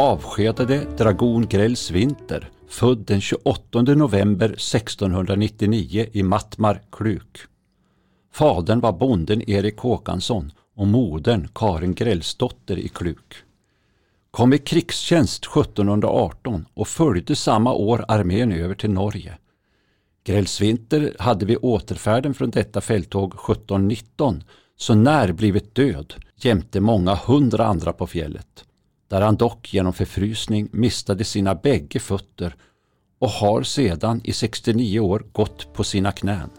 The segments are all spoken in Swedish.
avskedade dragon Grälls Winter, född den 28 november 1699 i Mattmar, Kluk. Fadern var bonden Erik Håkansson och modern Karin Grällsdotter i Kluk. Kom i krigstjänst 1718 och följde samma år armén över till Norge. Grälsvinter hade vid återfärden från detta fälttåg 1719 så när blivit död jämte många hundra andra på fjället, där han dock genom förfrysning mistade sina bägge fötter och har sedan i 69 år gått på sina knän.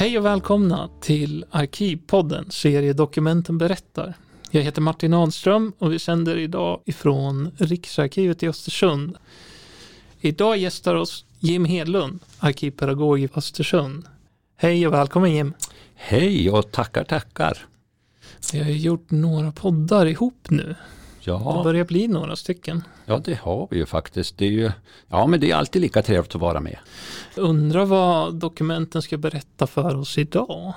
Hej och välkomna till Arkivpodden, seriedokumenten berättar. Jag heter Martin Ahlström och vi sänder idag ifrån Riksarkivet i Östersund. Idag gästar oss Jim Hedlund, arkivpedagog i Östersund. Hej och välkommen Jim! Hej och tackar tackar! Vi har gjort några poddar ihop nu. Ja. Det börjar bli några stycken. Ja, det har vi ju faktiskt. Det är ju, ja, men det är alltid lika trevligt att vara med. Undrar vad dokumenten ska berätta för oss idag.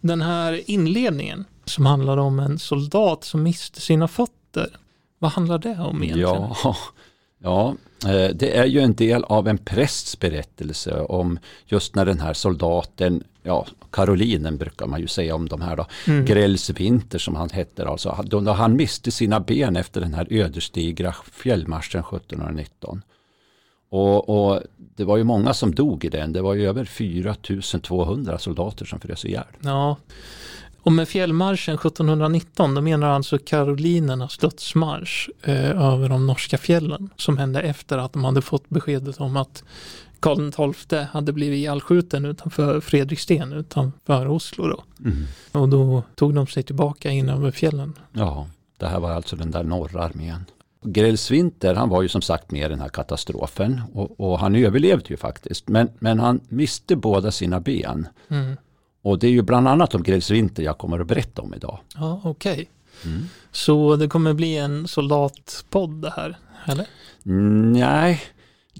Den här inledningen som handlar om en soldat som miste sina fötter. Vad handlar det om egentligen? Ja, ja, eh, det är ju en del av en prästs berättelse om just när den här soldaten, ja, Karolinen brukar man ju säga om de här då, mm. Grälls vinter som han hette, alltså, då han miste sina ben efter den här ödesdigra fjällmarschen 1719. Och, och, det var ju många som dog i den. Det var ju över 4200 soldater som frös ihjäl. Ja, och med fjällmarschen 1719 då menar alltså karolinernas dödsmarsch eh, över de norska fjällen som hände efter att de hade fått beskedet om att Karl XII hade blivit ihjälskjuten utanför Fredriksten utanför Oslo då. Mm. Och då tog de sig tillbaka in över fjällen. Ja, det här var alltså den där norra armén. Grälsvinter, han var ju som sagt med i den här katastrofen och, och, han överlevde ju faktiskt. Men, men han miste båda sina ben. Mm. Och det är ju bland annat om Grälsvinter jag kommer att berätta om idag. Ja, okej. Okay. Mm. Så det kommer bli en soldatpodd det här, eller? Nej,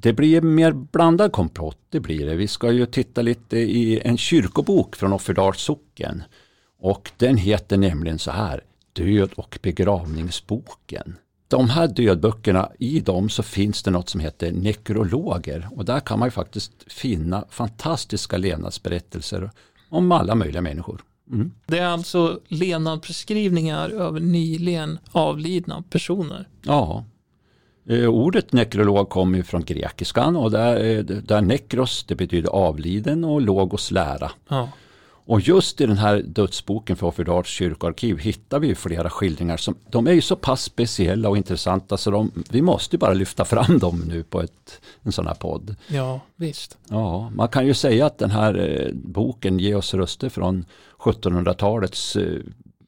det blir mer blandad komplott, det blir det. Vi ska ju titta lite i en kyrkobok från Offerdals socken. Och den heter nämligen så här, Död och begravningsboken de här dödböckerna, i dem så finns det något som heter nekrologer och där kan man ju faktiskt finna fantastiska levnadsberättelser om alla möjliga människor. Mm. Det är alltså levnadsbeskrivningar över nyligen avlidna personer? Ja. Eh, ordet nekrolog kommer ju från grekiskan och där, eh, där nekros det betyder avliden och logos lära. Ja. Och just i den här dödsboken för Offerdals kyrkoarkiv hittar vi flera skildringar som de är ju så pass speciella och intressanta så de, vi måste bara lyfta fram dem nu på ett, en sån här podd. Ja, visst. Ja, man kan ju säga att den här eh, boken ger oss röster från 1700-talets eh,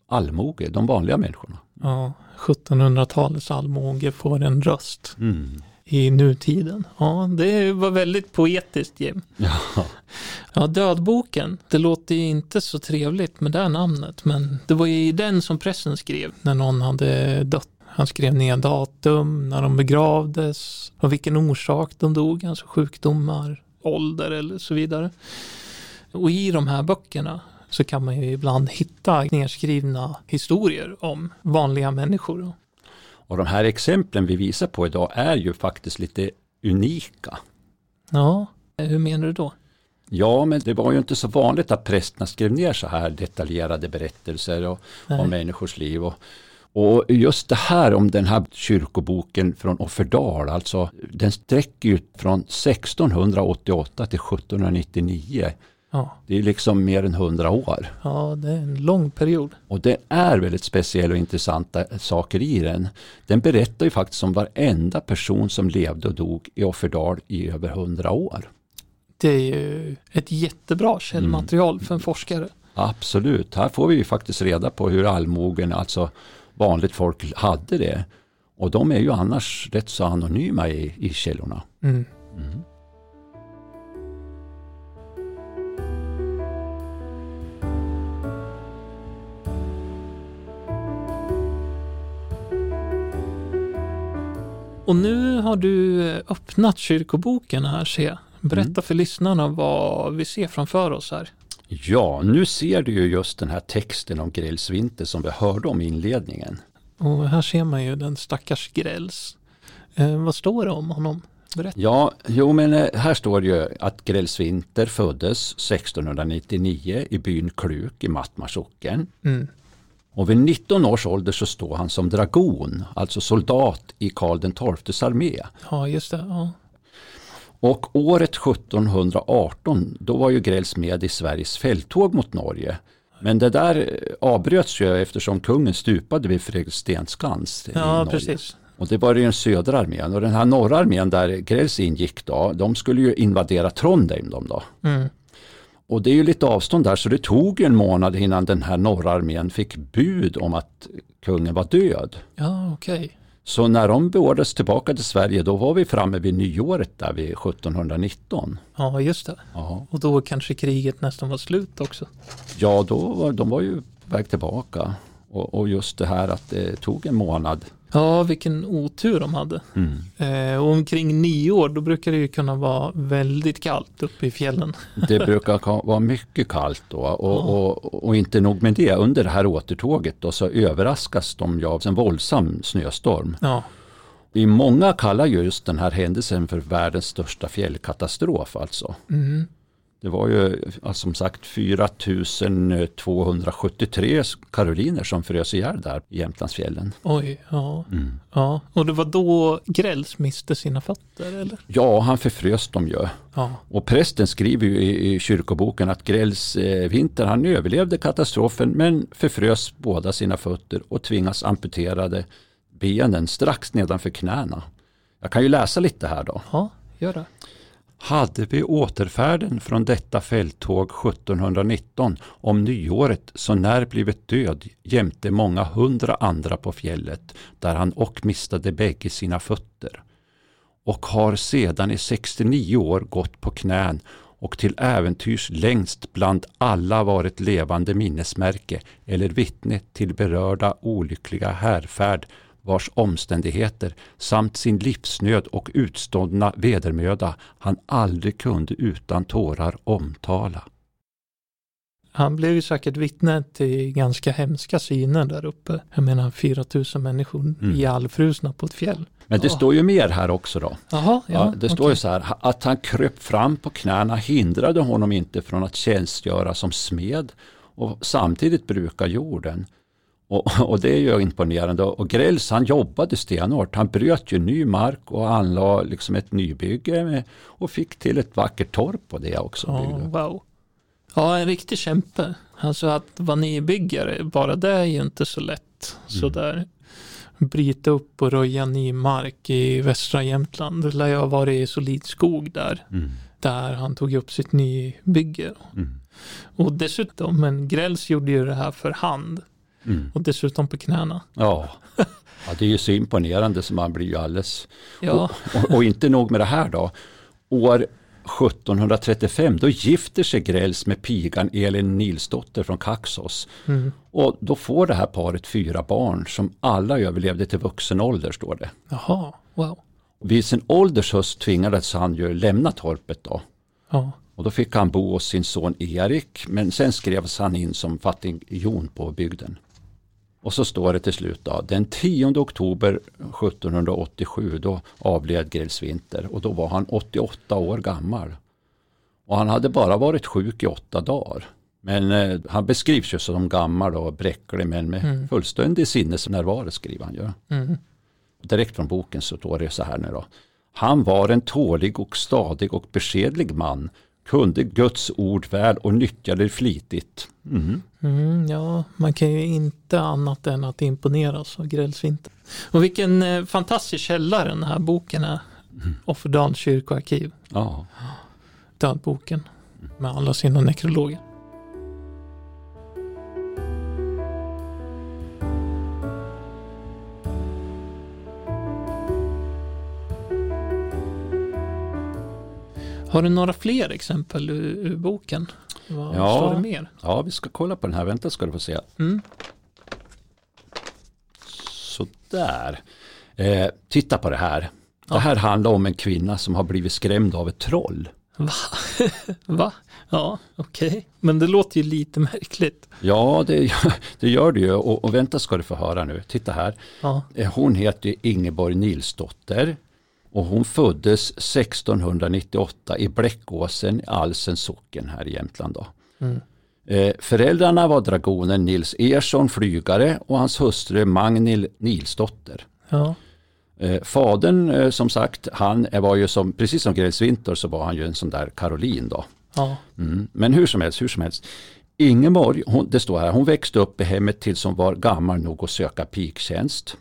allmoge, de vanliga människorna. Ja, 1700-talets allmoge får en röst. Mm i nutiden. Ja, det var väldigt poetiskt Jim. Ja. ja, Dödboken, det låter ju inte så trevligt med det namnet, men det var ju den som pressen skrev när någon hade dött. Han skrev ner datum, när de begravdes och vilken orsak de dog, alltså sjukdomar, ålder eller så vidare. Och i de här böckerna så kan man ju ibland hitta nedskrivna historier om vanliga människor. Och de här exemplen vi visar på idag är ju faktiskt lite unika. Ja, hur menar du då? Ja, men det var ju inte så vanligt att prästerna skrev ner så här detaljerade berättelser och, om människors liv. Och, och just det här om den här kyrkoboken från Offerdal, alltså den sträcker ju från 1688 till 1799. Ja. Det är liksom mer än hundra år. Ja, det är en lång period. Och det är väldigt speciella och intressanta saker i den. Den berättar ju faktiskt om varenda person som levde och dog i Offerdal i över hundra år. Det är ju ett jättebra källmaterial mm. för en forskare. Absolut, här får vi ju faktiskt reda på hur allmogen, alltså vanligt folk, hade det. Och de är ju annars rätt så anonyma i, i källorna. Mm. Mm. Och nu har du öppnat kyrkoboken här ser jag. Berätta mm. för lyssnarna vad vi ser framför oss här. Ja, nu ser du ju just den här texten om Grälls vinter som vi hörde om i inledningen. Och här ser man ju den stackars Grälls. Eh, vad står det om honom? Berätta. Ja, jo men eh, här står det ju att Grälls vinter föddes 1699 i byn Kluk i Mattmar socken. Mm. Och vid 19 års ålder så står han som dragon, alltså soldat i Karl XIIs armé. Ja, just det. Ja. Och året 1718 då var ju Grälls med i Sveriges fälttåg mot Norge. Men det där avbröts ju eftersom kungen stupade vid Fredriksstenskans Ja, precis. Och det var ju den södra armén och den här norra armén där Grälls ingick då, de skulle ju invadera Trondheim de då. Mm. Och det är ju lite avstånd där så det tog en månad innan den här norra armén fick bud om att kungen var död. Ja, okej. Okay. Så när de beordrades tillbaka till Sverige då var vi framme vid nyåret där vid 1719. Ja, just det. Ja. Och då kanske kriget nästan var slut också. Ja, då var, de var ju på väg tillbaka. Och, och just det här att det tog en månad Ja, vilken otur de hade. Mm. Eh, och omkring nio år då brukar det ju kunna vara väldigt kallt uppe i fjällen. Det brukar vara mycket kallt då och, ja. och, och, inte nog med det. Under det här återtåget då så överraskas de ju av en våldsam snöstorm. Ja. I många kallar just den här händelsen för världens största fjällkatastrof alltså. Mm. Det var ju som sagt 4273 karoliner som frös ihjäl där i Jämtlandsfjällen. Oj, ja. Mm. ja. Och det var då Grälls miste sina fötter eller? Ja, han förfrös dem ju. Ja. Och prästen skriver ju i, i kyrkoboken att Grälls eh, vinter, han överlevde katastrofen men förfrös båda sina fötter och tvingas amputerade benen strax nedanför knäna. Jag kan ju läsa lite här då. Ja, gör det hade vid återfärden från detta fälttåg 1719 om nyåret så när blivit död jämte många hundra andra på fjället, där han och mistade bägge sina fötter. Och har sedan i 69 år gått på knän och till äventyrs längst bland alla varit levande minnesmärke eller vittne till berörda olyckliga härfärd vars omständigheter samt sin livsnöd och utståndna vedermöda han aldrig kunde utan tårar omtala. Han blev ju säkert vittne till ganska hemska syner där uppe. Jag menar 4000 människor mm. ihjälfrusna på ett fjäll. Men det ja. står ju mer här också då. Aha, ja, ja, det står ju så här att han kröp fram på knäna hindrade honom inte från att tjänstgöra som smed och samtidigt bruka jorden. Och, och, det är ju imponerande. Och Grälls han jobbade stenhårt. Han bröt ju ny mark och anlade liksom ett nybygge med, och fick till ett vackert torp på det också. Oh, wow. Ja, en riktig kämpe. Alltså att vara nybyggare, bara det är ju inte så lätt. Mm. Sådär bryta upp och röja ny mark i västra Jämtland. Det lär ju ha varit i solid skog där. Mm. Där han tog upp sitt nybygge. Mm. Och dessutom, men Grälls gjorde ju det här för hand. Mm. Och dessutom på knäna. Ja. ja, det är ju så imponerande så man blir ju alldeles... Ja. Och, och, och, inte nog med det här då. År 1735 då gifter sig Grälls med pigan Elin Nilsdotter från Kaxås. Mm. Och då får det här paret fyra barn som alla överlevde till vuxen ålder står det. Jaha, wow. Vid sin ålders höst tvingades han ju lämna torpet då. Ja. Och då fick han bo hos sin son Erik men sen skrevs han in som fattigjon på bygden. Och så står det till slut då, den 10 oktober 1787 då avled Grälls Winter och då var han 88 år gammal. Och han hade bara varit sjuk i åtta dagar. Men eh, han beskrivs ju som gammal och bräcklig men med mm. fullständig sinnesnärvaro skriver han ju. Mm. Direkt från boken så står det så här nu då. Han var en tålig och stadig och beskedlig man kunde Guds ord väl och nyttjade det flitigt. Mm. Mm, ja, man kan ju inte annat än att imponeras av Grällsvinter. Och vilken eh, fantastisk källa den här boken är. Mm. Offerdals kyrkoarkiv. Ja. Dödboken med alla sina nekrologer. Har du några fler exempel ur, ur boken? Vad ja, står det mer? Ja, vi ska kolla på den här. Vänta ska du få se. Mm. Sådär. Eh, titta på det här. Det här handlar om en kvinna som har blivit skrämd av ett troll. Va? Va? Ja, okej. Okay. Men det låter ju lite märkligt. Ja, det, det gör det ju. Och, och, vänta ska du få höra nu. Titta här. Ja. Eh, hon heter Ingeborg Nilsdotter. Och hon föddes 1698 i Bläckåsen i Alsens socken här i Jämtland. Då. Mm. Eh, föräldrarna var dragonen Nils Ersson, flygare och hans hustru Magnil Nilsdotter. Ja. Eh, fadern eh, som sagt, han var ju som, precis som Grälsvinter så var han ju en sån där Karolin då. Ja. Mm. Men hur som helst, hur som helst. Ingeborg, hon, det står här, hon växte upp i hemmet tills hon var gammal nog att söka piktjänst.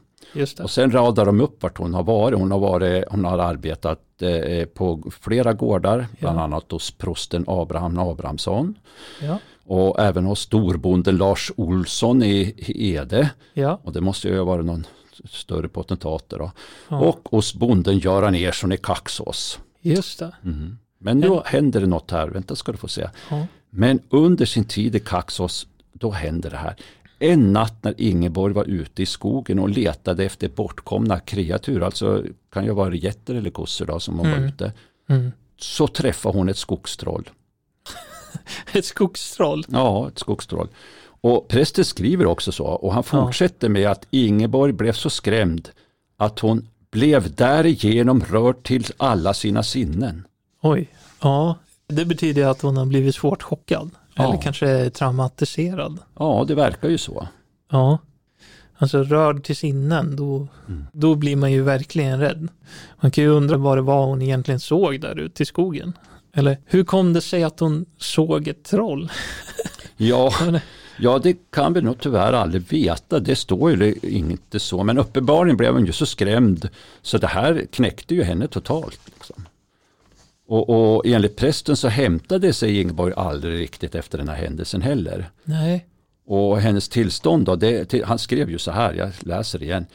Och sen radar de upp vart hon har varit. Hon har, varit, hon har arbetat eh, på flera gårdar, bland Ja. annat hos prosten Abraham Abrahamsson. Ja. Och även hos storbonden Lars Olsson i, i Ede. Ja. Och det måste ju ha varit någon större potentat då. ja. Och hos bonden Göran Ersson i Kaxås. Just det. Mhm. Men då händer det något här, vänta ska du få se. Men under sin tid i Kaxås, då händer det här. En natt när Ingeborg var ute i skogen och letade efter bortkomna kreatur, alltså kan ju vara getter eller kossor då som hon var Mm. ute, Mm. så träffade hon ett skogstroll. Ett skogstroll. Ja, ett skogstroll. Och prästen skriver också så och han fortsätter med att Ingeborg blev så skrämd att hon blev därigenom rörd till alla sina sinnen. Oj. Ja, det betyder att hon har blivit svårt chockad. Ja. Eller kanske traumatiserad. Ja, det verkar ju så. Ja. Alltså rörd till sinnen, då, Mm. då blir man ju verkligen rädd. Man kan ju undra vad det var hon egentligen såg där ute i skogen. Eller hur kom det sig att hon såg ett troll? Ja, menar, ja, det kan vi nog tyvärr aldrig veta. Det står ju inte så. Men uppenbarligen blev hon ju så skrämd så det här knäckte ju henne totalt. Liksom. Och, och enligt prästen så hämtade sig Ingeborg aldrig riktigt efter den här händelsen heller. Nej. Och hennes tillstånd då, det, till, han skrev ju så här, jag läser igen,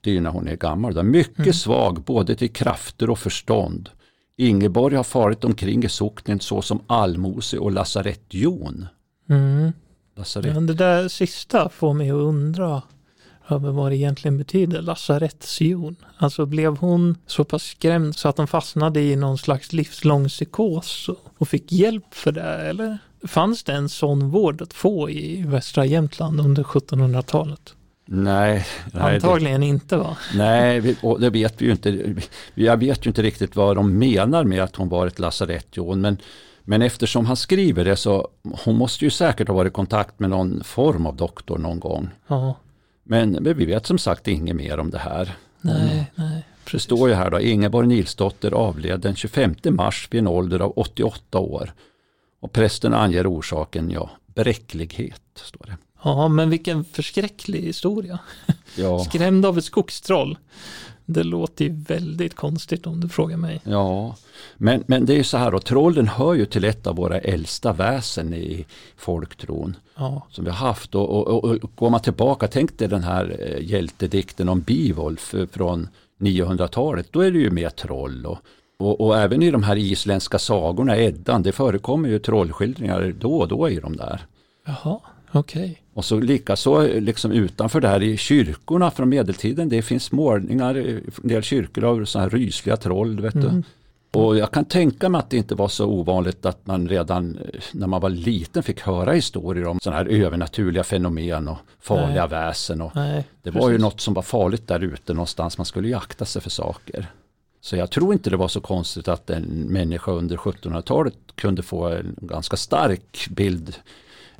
det är när hon är gammal, då, mycket Mm. svag både till krafter och förstånd. Ingeborg har farit omkring i socknen så som allmose och lasarettjon. Mm. Lasarett. Men det där sista får mig att undra över vad det egentligen betyder, lasarettshjon. Alltså blev hon så pass skrämd så att hon fastnade i någon slags livslång psykos och- fick hjälp för det, eller? Fanns det en sån vård att få i västra Jämtland under 1700-talet? Nej, nej, det, Antagligen inte va? nej vi, det vet vi ju inte. Jag vet ju inte riktigt vad de menar med att hon var ett lasarettjon. Men, men eftersom han skriver det så hon måste ju säkert ha varit i kontakt med någon form av doktor någon gång. Ja, Men, vi vet som sagt inget mer om det här. nej, nej. Det står ju här då, Ingeborg Nilsdotter avled den 25 mars vid en ålder av 88 år. Och prästen anger orsaken, ja, bräcklighet. Står det. Ja, men vilken förskräcklig historia. Ja, Skrämd av ett skogstroll. Det låter ju väldigt konstigt om du frågar mig. ja. Men, men det är ju så här då, trollen hör ju till ett av våra äldsta väsen i folktron Ja, som vi har haft. Och, och, och, och går man tillbaka, tänk dig den här eh, hjältedikten om eh, från 900-talet, då är det ju med troll. Och, och, och även i de här isländska sagorna, Eddan, det förekommer ju trollskildringar då och då i de där. jaha, okej. Och så likaså liksom utanför där i kyrkorna från medeltiden, det finns målningar i en del kyrkor av sådana här rysliga troll. Vet du. Mm. Och jag kan tänka mig att det inte var så ovanligt att man redan eh, när man var liten fick höra historier om sådana här övernaturliga fenomen och farliga väsen. Och Nej, det var ju något som var farligt där ute någonstans, man skulle jakta sig för saker. Så jag tror inte det var så konstigt att en människa under 1700-talet kunde få en ganska stark bild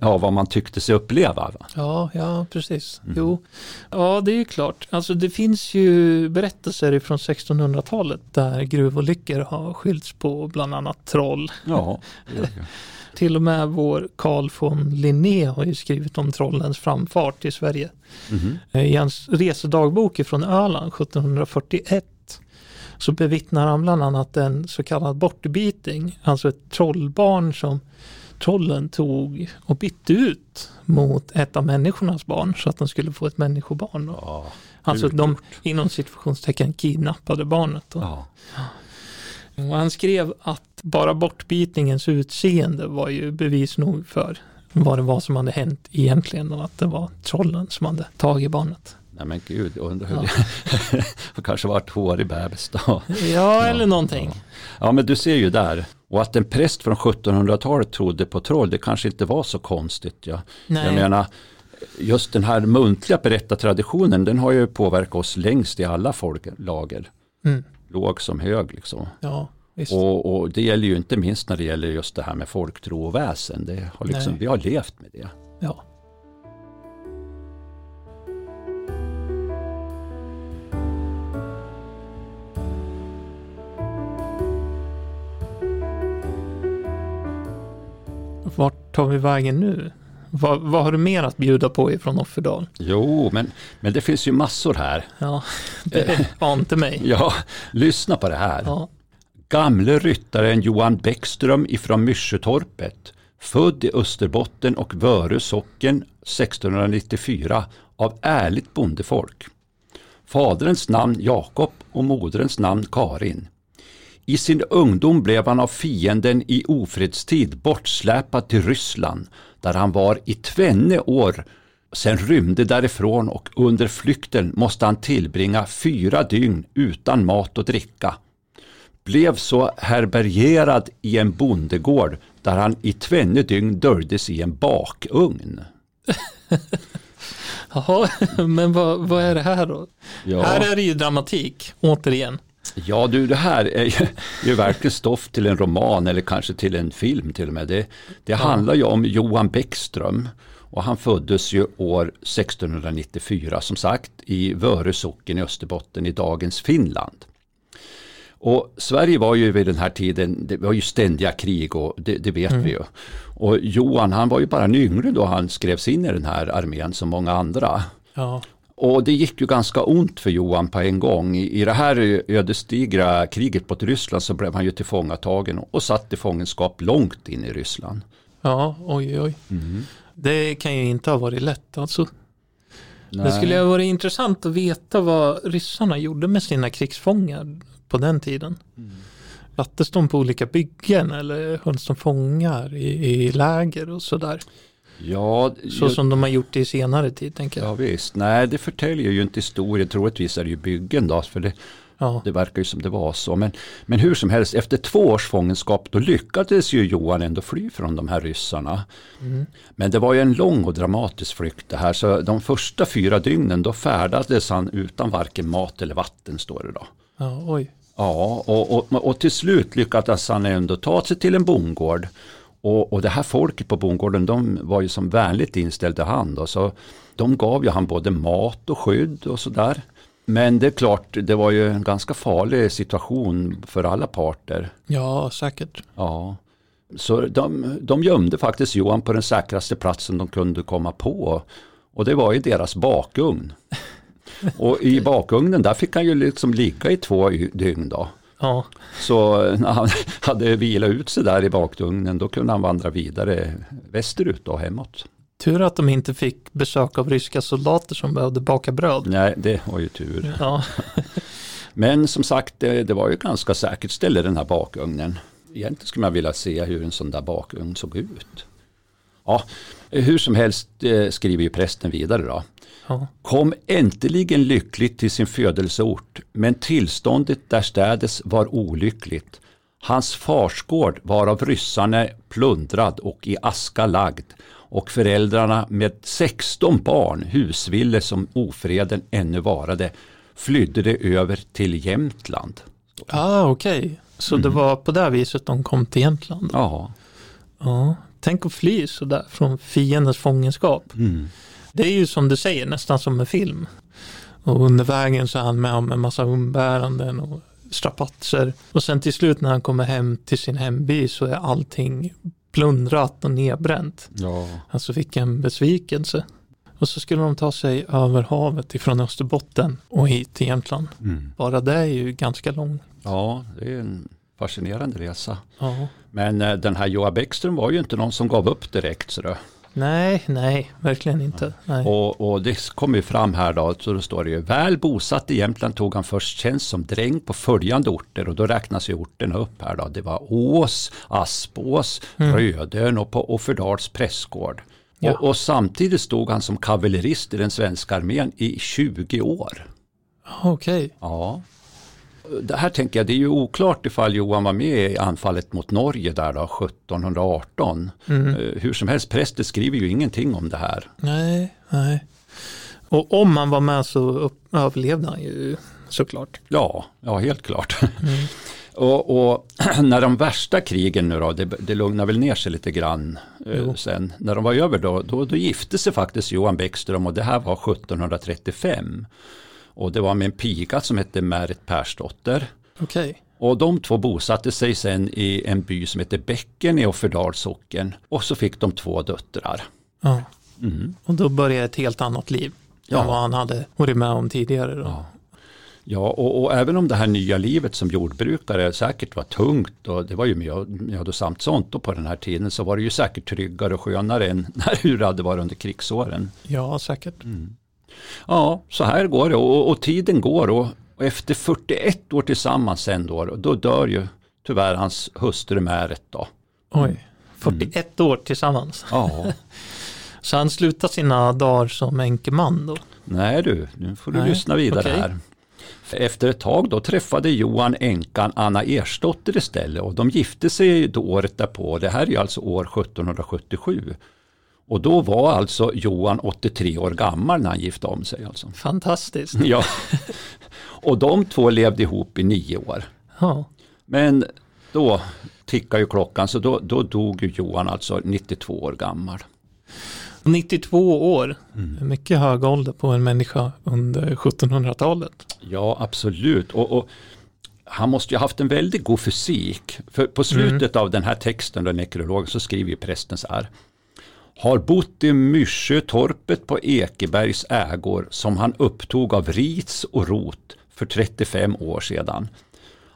av vad man tyckte sig uppleva. Va? Ja, ja, precis. Mm. Jo, ja, det är ju klart. Alltså det finns ju berättelser från 1600-talet där gruvolyckor har skylts på bland annat troll. Ja, Till och med vår Carl von Linné har ju skrivit om trollens framfart till Sverige. Mhm. I hans resedagbok från Öland 1741 så bevittnar han bland annat en så kallad bortbyting, alltså ett trollbarn som trollen tog och bytte ut mot ett av människornas barn så att de skulle få ett människobarn. Ja, Alltså de inom situationstecken kidnappade barnet. Ja. Och han skrev att bara bortbytningens utseende var ju bevis nog för vad det var som hade hänt egentligen och att det var trollen som hade tagit barnet. Nej men gud, jag undrar hur ja. det kanske var hårig bebis då. Ja, ja, eller någonting. Ja. ja, men du ser ju där. Och att en präst från 1700-talet trodde på troll, det kanske inte var så konstigt. Ja. Nej. Jag menar, just den här muntliga berättartraditionen, den har ju påverkat oss längst i alla folklager. Mm. Låg som hög liksom. Ja, och, och, det gäller ju inte minst när det gäller just det här med folktro och väsen. Det har liksom, vi har levt med det. Ja. Vart tar vi vägen nu? Vad, vad, har du mer att bjuda på ifrån Offerdal? Jo, men, men det finns ju massor här. Ja, det ante mig. ja, lyssna på det här. Ja. Gamle ryttaren Johan Bäckström ifrån Myrsötorpet, född i Österbotten och Vörö socken 1694 av ärligt bondefolk. Faderns namn Jakob och moderns namn Karin. I sin ungdom blev han av fienden i ofredstid bortsläpad till Ryssland där han var i tvenne år sen rymde därifrån och under flykten måste han tillbringa fyra dygn utan mat och dricka. Blev så herbergerad i en bondegård där han i tvenne dygn döljdes i en bakugn. Jaha, men vad, vad, är det här då? Ja. Här är det ju dramatik, återigen. Ja du, det här är ju, ju verkligen stoff till en roman eller kanske till en film till och med. Det, det ja. handlar ju om Johan Bäckström och han föddes ju år 1694 som sagt i Vörö socken i Österbotten i dagens Finland. Och Sverige var ju vid den här tiden, det var ju ständiga krig och det, det vet mm. vi ju. Och Johan han var ju bara en yngre då han skrevs in i den här armén som många andra. Ja. Och det gick ju ganska ont för Johan på en gång. I det här ödesdigra kriget mot Ryssland så blev han ju tillfångatagen och satt i fångenskap långt in i Ryssland. Ja, oj oj. Mm. Det kan ju inte ha varit lätt alltså. Nej. Det skulle ha varit intressant att veta vad ryssarna gjorde med sina krigsfångar på den tiden. Mm. Sattes de på olika byggen eller hölls de fångar i, i läger och sådär? Ja, så som de har gjort i senare tid tänker jag. Ja visst, nej det förtäljer ju inte historien, troligtvis är det ju byggen då, för det, ja. det verkar ju som det var så. Men, men hur som helst, efter två års fångenskap då lyckades ju Johan ändå fly från de här ryssarna. Mm. Men det var ju en lång och dramatisk flykt det här, så de första fyra dygnen då färdades han utan varken mat eller vatten, står det då. Ja, oj. Ja, och, och, och till slut lyckades han ändå ta sig till en bondgård och, och det här folket på bondgården de var ju som vänligt inställda han då, så de gav ju han både mat och skydd och sådär. Men det är klart, det var ju en ganska farlig situation för alla parter. Ja, säkert. Ja. Så de, de gömde faktiskt Johan på den säkraste platsen de kunde komma på. Och det var i deras bakugn. Och i bakugnen där fick han ju liksom ligga i två dygn då. Ja. Så när han hade vilat ut sig där i bakugnen då kunde han vandra vidare västerut och hemåt. Tur att de inte fick besök av ryska soldater som behövde baka bröd. Nej, det var ju tur. Ja. Men som sagt, det, det var ju ganska säkert ställe den här bakugnen. Egentligen skulle man vilja se hur en sån där bakugn såg ut. Ja, hur som helst eh, skriver ju prästen vidare då. Ja. Kom äntligen lyckligt till sin födelseort, men tillståndet därstädes var olyckligt. Hans farsgård var av ryssarna plundrad och i aska lagd och föräldrarna med 16 barn, husville som ofreden ännu varade, flydde det över till Jämtland. Ah, Okej, okay. så mm. det var på det viset de kom till Jämtland? Ja. ja. Tänk att fly sådär från fiendens fångenskap. Mm. Det är ju som du säger, nästan som en film. Och under vägen så är han med om en massa umbäranden och strapatser. Och sen till slut när han kommer hem till sin hemby så är allting plundrat och nedbränt. Ja. Alltså vilken besvikelse. Och så skulle de ta sig över havet ifrån Österbotten och hit till Jämtland. Mm. Bara det är ju ganska långt. Ja, det är en fascinerande resa. Ja. Men eh, den här Joa Bäckström var ju inte någon som gav upp direkt. Så då. Nej, nej, verkligen inte. Nej. Och, och, det kommer ju fram här då, så då står det ju väl bosatt i Jämtland tog han först tjänst som dräng på följande orter och då räknas ju orterna upp här då. Det var Ås, Aspås, mm. Rödön och på Offerdals prästgård. Ja. Och, och samtidigt stod han som kavallerist i den svenska armén i 20 år. Okej. Ja. Det här tänker jag, det är ju oklart ifall Johan var med i anfallet mot Norge där då, 1718. Mm. Eh, Hur som helst, prästen skriver ju ingenting om det här. Nej, nej. Och om han var med så överlevde han ju såklart. Ja, ja helt klart. Mm. och, och när de värsta krigen nu då, det, det lugnar väl ner sig lite grann eh, sen. När de var över då, då, då gifte sig faktiskt Johan Bäckström och det här var 1735. Och det var med en piga som hette Märit Persdotter. Okej. Och de två bosatte sig sen i en by som heter Bäcken i Offerdals socken. Och så fick de två döttrar. Ja. Mm. Och då började ett helt annat liv Ja. än vad han hade varit med om tidigare. Då. Ja. Ja, och, och även om det här nya livet som jordbrukare säkert var tungt och det var ju mödosamt sånt då på den här tiden så var det ju säkert tryggare och skönare än när hur det hade varit under krigsåren. Ja, säkert. Ja, så här går det och, och tiden går och, och efter 41 år tillsammans sen då, då dör ju tyvärr hans hustru Märet då. Oj. 41 år tillsammans. Ja, Så han slutar sina dagar som enkeman då. nej du, nu får du Nej, lyssna vidare okej. här. Efter ett tag då träffade Johan änkan Anna Ersdotter istället och de gifte sig då året därpå. Det här är ju alltså år 1777. Och då var alltså Johan 83 år gammal när han gifte om sig. Alltså. Fantastiskt. Ja. Och de två levde ihop i nio år. Ja. Men då tickar ju klockan så då, då dog ju Johan alltså 92 år gammal. 92 år. Mm. Mycket hög ålder på en människa under 1700-talet. Ja, absolut. Och, och han måste ju ha haft en väldigt god fysik. För på slutet av den här texten, den nekrologen, så skriver ju prästen så här. Har bott i Myrsjötorpet på Ekebergs ägor som han upptog av ris och rot för 35 år sedan.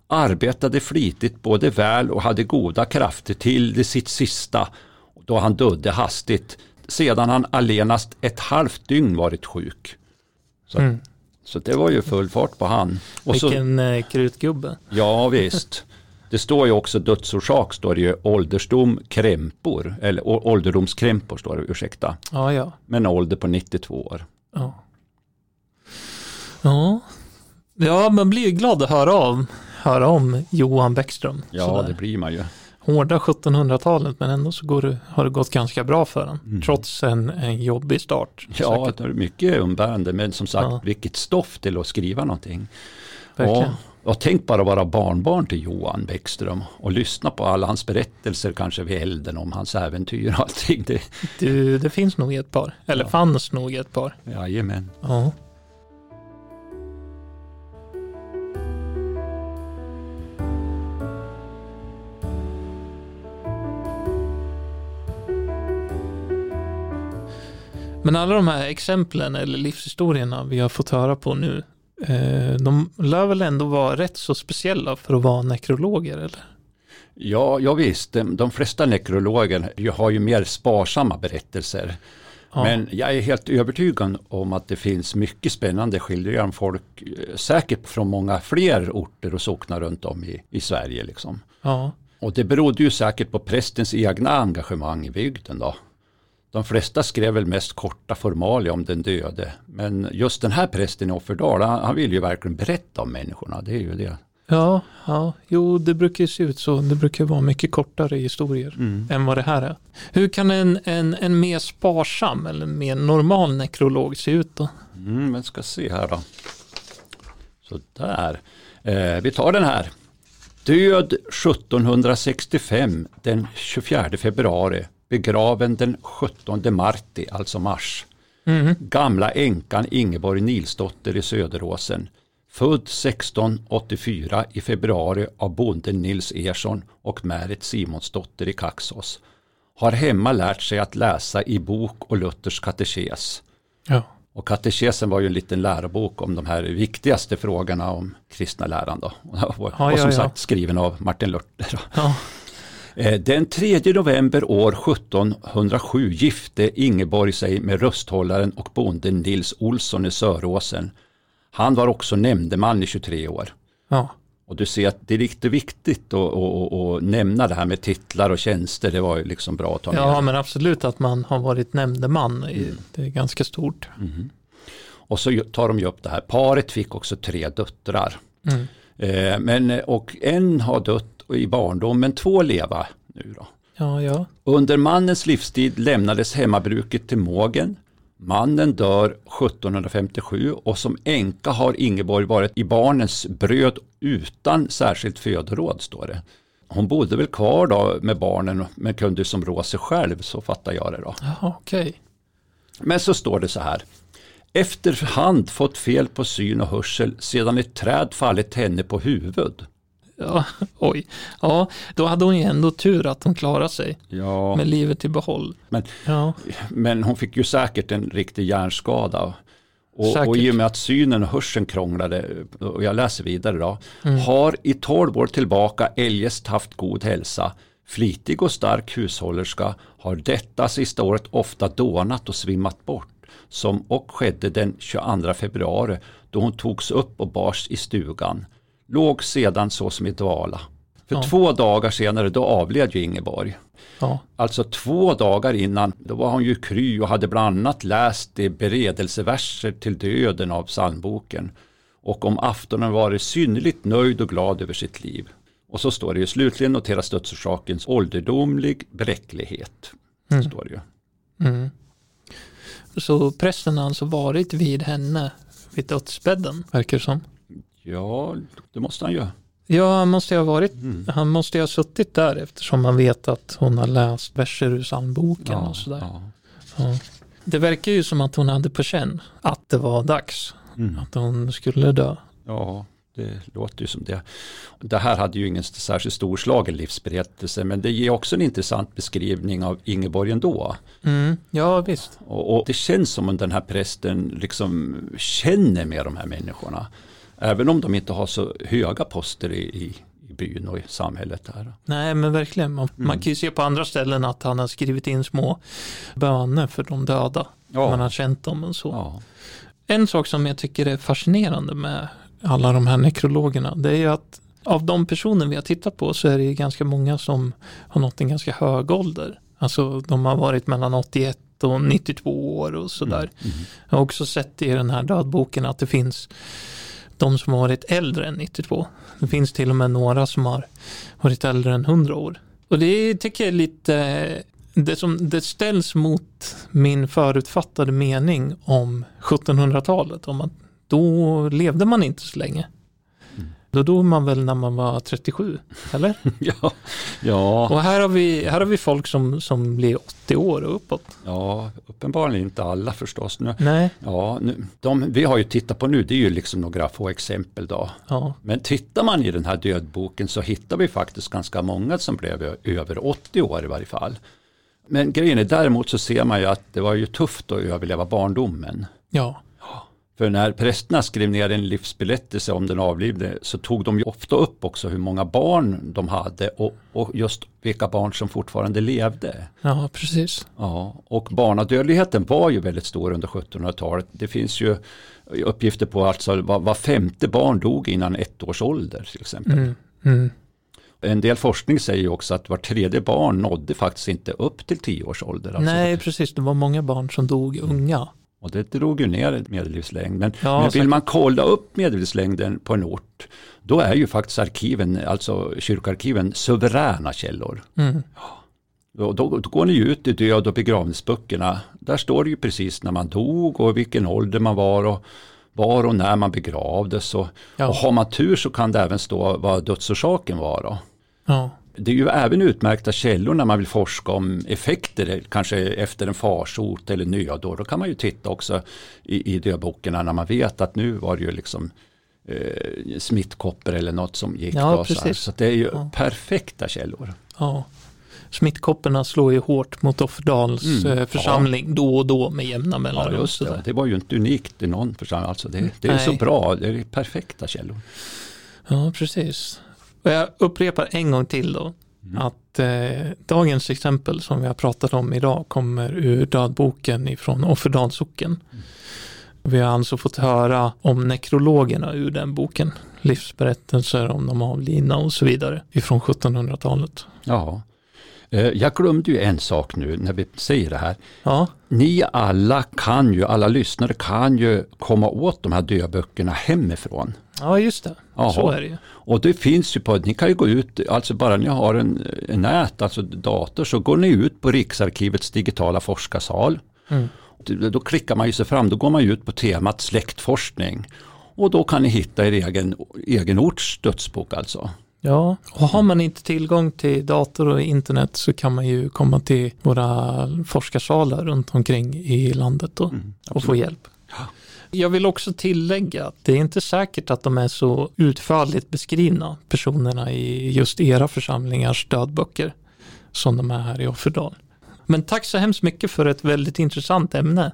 Arbetade flitigt både väl och hade goda krafter till det sitt sista då han dödde hastigt sedan han allenast ett halvt dygn varit sjuk. Så Mm. så det var ju full fart på han. Och så, Vilken eh, krutgubbe. ja visst. Det står ju också dödsorsak, står det ju åldersdom krämpor, eller ålderdomskrämpor står det, ursäkta. Ja, ja. Men ålder på 92 år. Ja. Ja. Ja, man blir ju glad att höra, av, höra om Johan Bäckström. Ja, Sådär. det blir man ju. Hårda 1700-talet, men ändå så går det, har det gått ganska bra för honom. Mm. Trots en, en jobbig start. Ja, Säkert. det är mycket umbärande, men som sagt, Ja. vilket stoff till att skriva någonting. Verkligen. Ja, och tänk bara vara barnbarn till Johan Bäckström och lyssna på alla hans berättelser kanske vid elden om hans äventyr och allting. Det, Du, det finns nog ett par. Eller Ja. fanns nog ett par. jajamän. Ja. Men alla de här exemplen eller livshistorierna vi har fått höra på nu, de lär väl ändå vara rätt så speciella för att vara nekrologer eller? Ja, ja visst, de, de flesta nekrologer har ju mer sparsamma berättelser. Ja. Men jag är helt övertygad om att det finns mycket spännande skildringar om folk, eh, säkert från många fler orter och socknar runt om i, i Sverige. Liksom. ja. Och det berodde ju säkert på prästens egna engagemang i bygden då. De flesta skrev väl mest korta formalia om den döde. Men just den här prästen i Offerdal, han, han vill ju verkligen berätta om människorna. Det är ju det. Ja, ja, jo det brukar ju se ut så. Det brukar vara mycket kortare historier Mm. än vad det här är. Hur kan en, en, en mer sparsam eller mer normal nekrolog se ut då? Mm, men ska se här då. Så där. Eh, vi tar den här. Död 1765 den 24 februari. Begraven den 17 marti, alltså mars. Mm. Gamla änkan Ingeborg Nilsdotter i Söderåsen. Född 1684 i februari av bonden Nils Ersson och Märit Simonsdotter i Kaxås. Har hemma lärt sig att läsa i bok och Luthers katekes. Ja. Och katekesen var ju en liten lärobok om de här viktigaste frågorna om kristna läran då. Och, och Ja, ja, som ja. sagt skriven av Martin Luther. Eh, Den 3 november år 1707 gifte Ingeborg sig med rösthållaren och bonden Nils Olsson i Söråsen. Han var också nämndeman i 23 år. ja. Och du ser att det är riktigt viktigt att, att, att, nämna det här med titlar och tjänster. Det var ju liksom bra att ta med. Ja, men absolut att man har varit nämndeman. Mm. Det är ganska stort. Mm. Och så tar de ju upp det här. Paret fick också tre döttrar. Mm. Eh, men, och en har dött i barndom, men två leva nu då. Ja, ja. Under mannens livstid lämnades hemmabruket till mågen. Mannen dör 1757 och som änka har Ingeborg varit i barnens bröd utan särskilt födoråd, står det. Hon bodde väl kvar då med barnen men kunde som rå sig själv, så fattar jag det då. Ja, okay. Men så står det så här. Efterhand fått fel på syn och hörsel sedan ett träd fallit henne på huvud. Ja, oj. Ja, då hade hon ju ändå tur att hon klarade sig ja. med livet i behåll. Men, ja. men hon fick ju säkert en riktig hjärnskada. Och, och i och med att synen och hörseln krånglade, och jag läser vidare då, mm. har i tolv år tillbaka eljest haft god hälsa, flitig och stark hushållerska, har detta sista året ofta dånat och svimmat bort, som och skedde den 22 februari då hon togs upp och bars i stugan låg sedan så som i dvala. För ja. två dagar senare då avled ju Ingeborg. Ja. Alltså två dagar innan, då var hon ju kry och hade bland annat läst de beredelseverser till döden av psalmboken. Och om aftonen varit synnerligt nöjd och glad över sitt liv. Och så står det ju slutligen noteras dödsorsakens ålderdomlig bräcklighet. Mm. står det ju. Mm. Så prästen har alltså varit vid henne vid dödsbädden, verkar det som. Ja, det måste han ju. Ja, han måste ha varit, mm. han måste ha suttit där eftersom man vet att hon har läst verser ur psalmboken ja, och sådär. Ja. Ja. Det verkar ju som att hon hade på känn att det var dags. Mm. Att hon skulle dö. Ja, det låter ju som det. Det här hade ju ingen särskilt storslagen livsberättelse men det ger också en intressant beskrivning av Ingeborg ändå. Mm, ja visst. Och, och, det känns som om den här prästen liksom känner med de här människorna. Även om de inte har så höga poster i, i, i byn och i samhället. Där. Nej men verkligen, man, mm. man, kan ju se på andra ställen att han har skrivit in små böner för de döda. Ja. Man har känt dem och så. Ja. En sak som jag tycker är fascinerande med alla de här nekrologerna, det är ju att av de personer vi har tittat på så är det ganska många som har nått en ganska hög ålder. Alltså de har varit mellan 81 och 92 år och sådär. Mm. Mm. Jag har också sett i den här dödboken att det finns de som har varit äldre än 92. Det finns till och med några som har varit äldre än 100 år. Och det tycker jag är lite, eh, det, som, det ställs mot min förutfattade mening om 1700-talet, om att då levde man inte så länge. Då dog man väl när man var 37, eller? ja, ja. Och här har vi, här har vi folk som, som blir 80 år och uppåt. Ja, uppenbarligen inte alla förstås. Nu, Nej. Ja, nu, de vi har ju tittat på nu, det är ju liksom några få exempel då. Ja. Men tittar man i den här dödboken så hittar vi faktiskt ganska många som blev över 80 år i varje fall. Men grejen är däremot så ser man ju att det var ju tufft att överleva barndomen. Ja. För när prästerna skrev ner en livsberättelse om den avlidne så tog de ju ofta upp också hur många barn de hade och, och just vilka barn som fortfarande levde. Ja, precis. Ja, och barnadödligheten var ju väldigt stor under 1700-talet. Det finns ju uppgifter på att alltså var, var femte barn dog innan ett års ålder till exempel. Mm, mm. En del forskning säger också att var tredje barn nådde faktiskt inte upp till tio års ålder. Alltså Nej, precis. Det var många barn som dog unga. Och det drog ju ner medellivslängden. Ja, Men vill man kolla upp medellivslängden på en ort, då är ju faktiskt arkiven, alltså kyrkoarkiven, suveräna källor. Mm. Då, då, då, går ni ut i död och begravningsböckerna. Där står det ju precis när man dog och vilken ålder man var och var och när man begravdes. Och, ja. och har man tur så kan det även stå vad dödsorsaken var. Då. Ja det är ju även utmärkta källor när man vill forska om effekter, kanske efter en farsot eller nödår. Då kan man ju titta också i, i dödböckerna när man vet att nu var det ju liksom eh, smittkoppor eller något som gick. Ja, då, så, så, det är ju ja. perfekta källor. Ja. Smittkopporna slår ju hårt mot Offerdals mm, eh, församling ja. då och då med jämna mellanrum. Ja, det. det var ju inte unikt i någon församling. Alltså det, det är Nej. så bra, det är perfekta källor. Ja, precis. Och jag upprepar en gång till då. Mm. Att eh, dagens exempel som vi har pratat om idag kommer ur dödboken ifrån Offerdals socken. Mm. Vi har alltså fått höra om nekrologerna ur den boken. Livsberättelser om de avlidna och så vidare ifrån 1700-talet. Ja. Eh, jag glömde ju en sak nu när vi säger det här. Ja, Ni alla kan ju, alla lyssnare kan ju komma åt de här döböckerna hemifrån. ja just det. Jaha. Så är det ju. Och det finns ju på, ni kan ju gå ut, alltså bara ni har en, en nät, alltså dator, så går ni ut på Riksarkivets digitala forskarsal. Mm. Då, då klickar man ju sig fram, då går man ju ut på temat släktforskning. Och då kan ni hitta er egen, egen orts dödsbok alltså. Ja, och har man inte tillgång till dator och internet så kan man ju komma till våra forskarsalar runt omkring i landet och, och få hjälp. Ja. Jag vill också tillägga att det är inte säkert att de är så utförligt beskrivna, personerna i just era församlingars dödböcker, som de är här i Offerdal. Men tack så hemskt mycket för ett väldigt intressant ämne.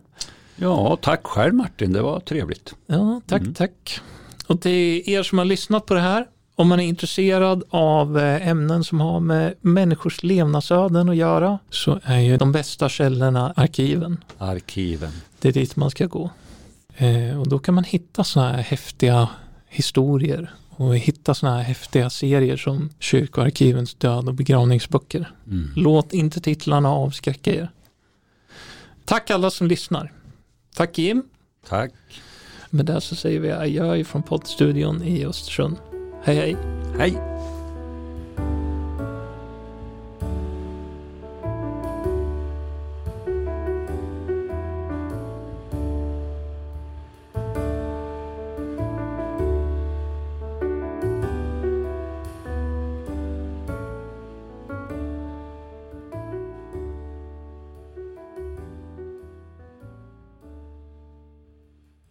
Ja, tack själv Martin, det var trevligt. Ja, tack, tack. Och till er som har lyssnat på det här, om man är intresserad av eh, ämnen som har med människors levnadsöden att göra så är ju de bästa källorna arkiven. Arkiven. Det är dit man ska gå. Eh, och då kan man hitta sådana här häftiga historier och hitta sådana här häftiga serier som Kyrkoarkivens död och begravningsböcker. Mm. Låt inte titlarna avskräcka er. Tack alla som lyssnar. Tack Jim. Tack. Med det så säger vi adjö från poddstudion i Östersund. Hej hej! Hej!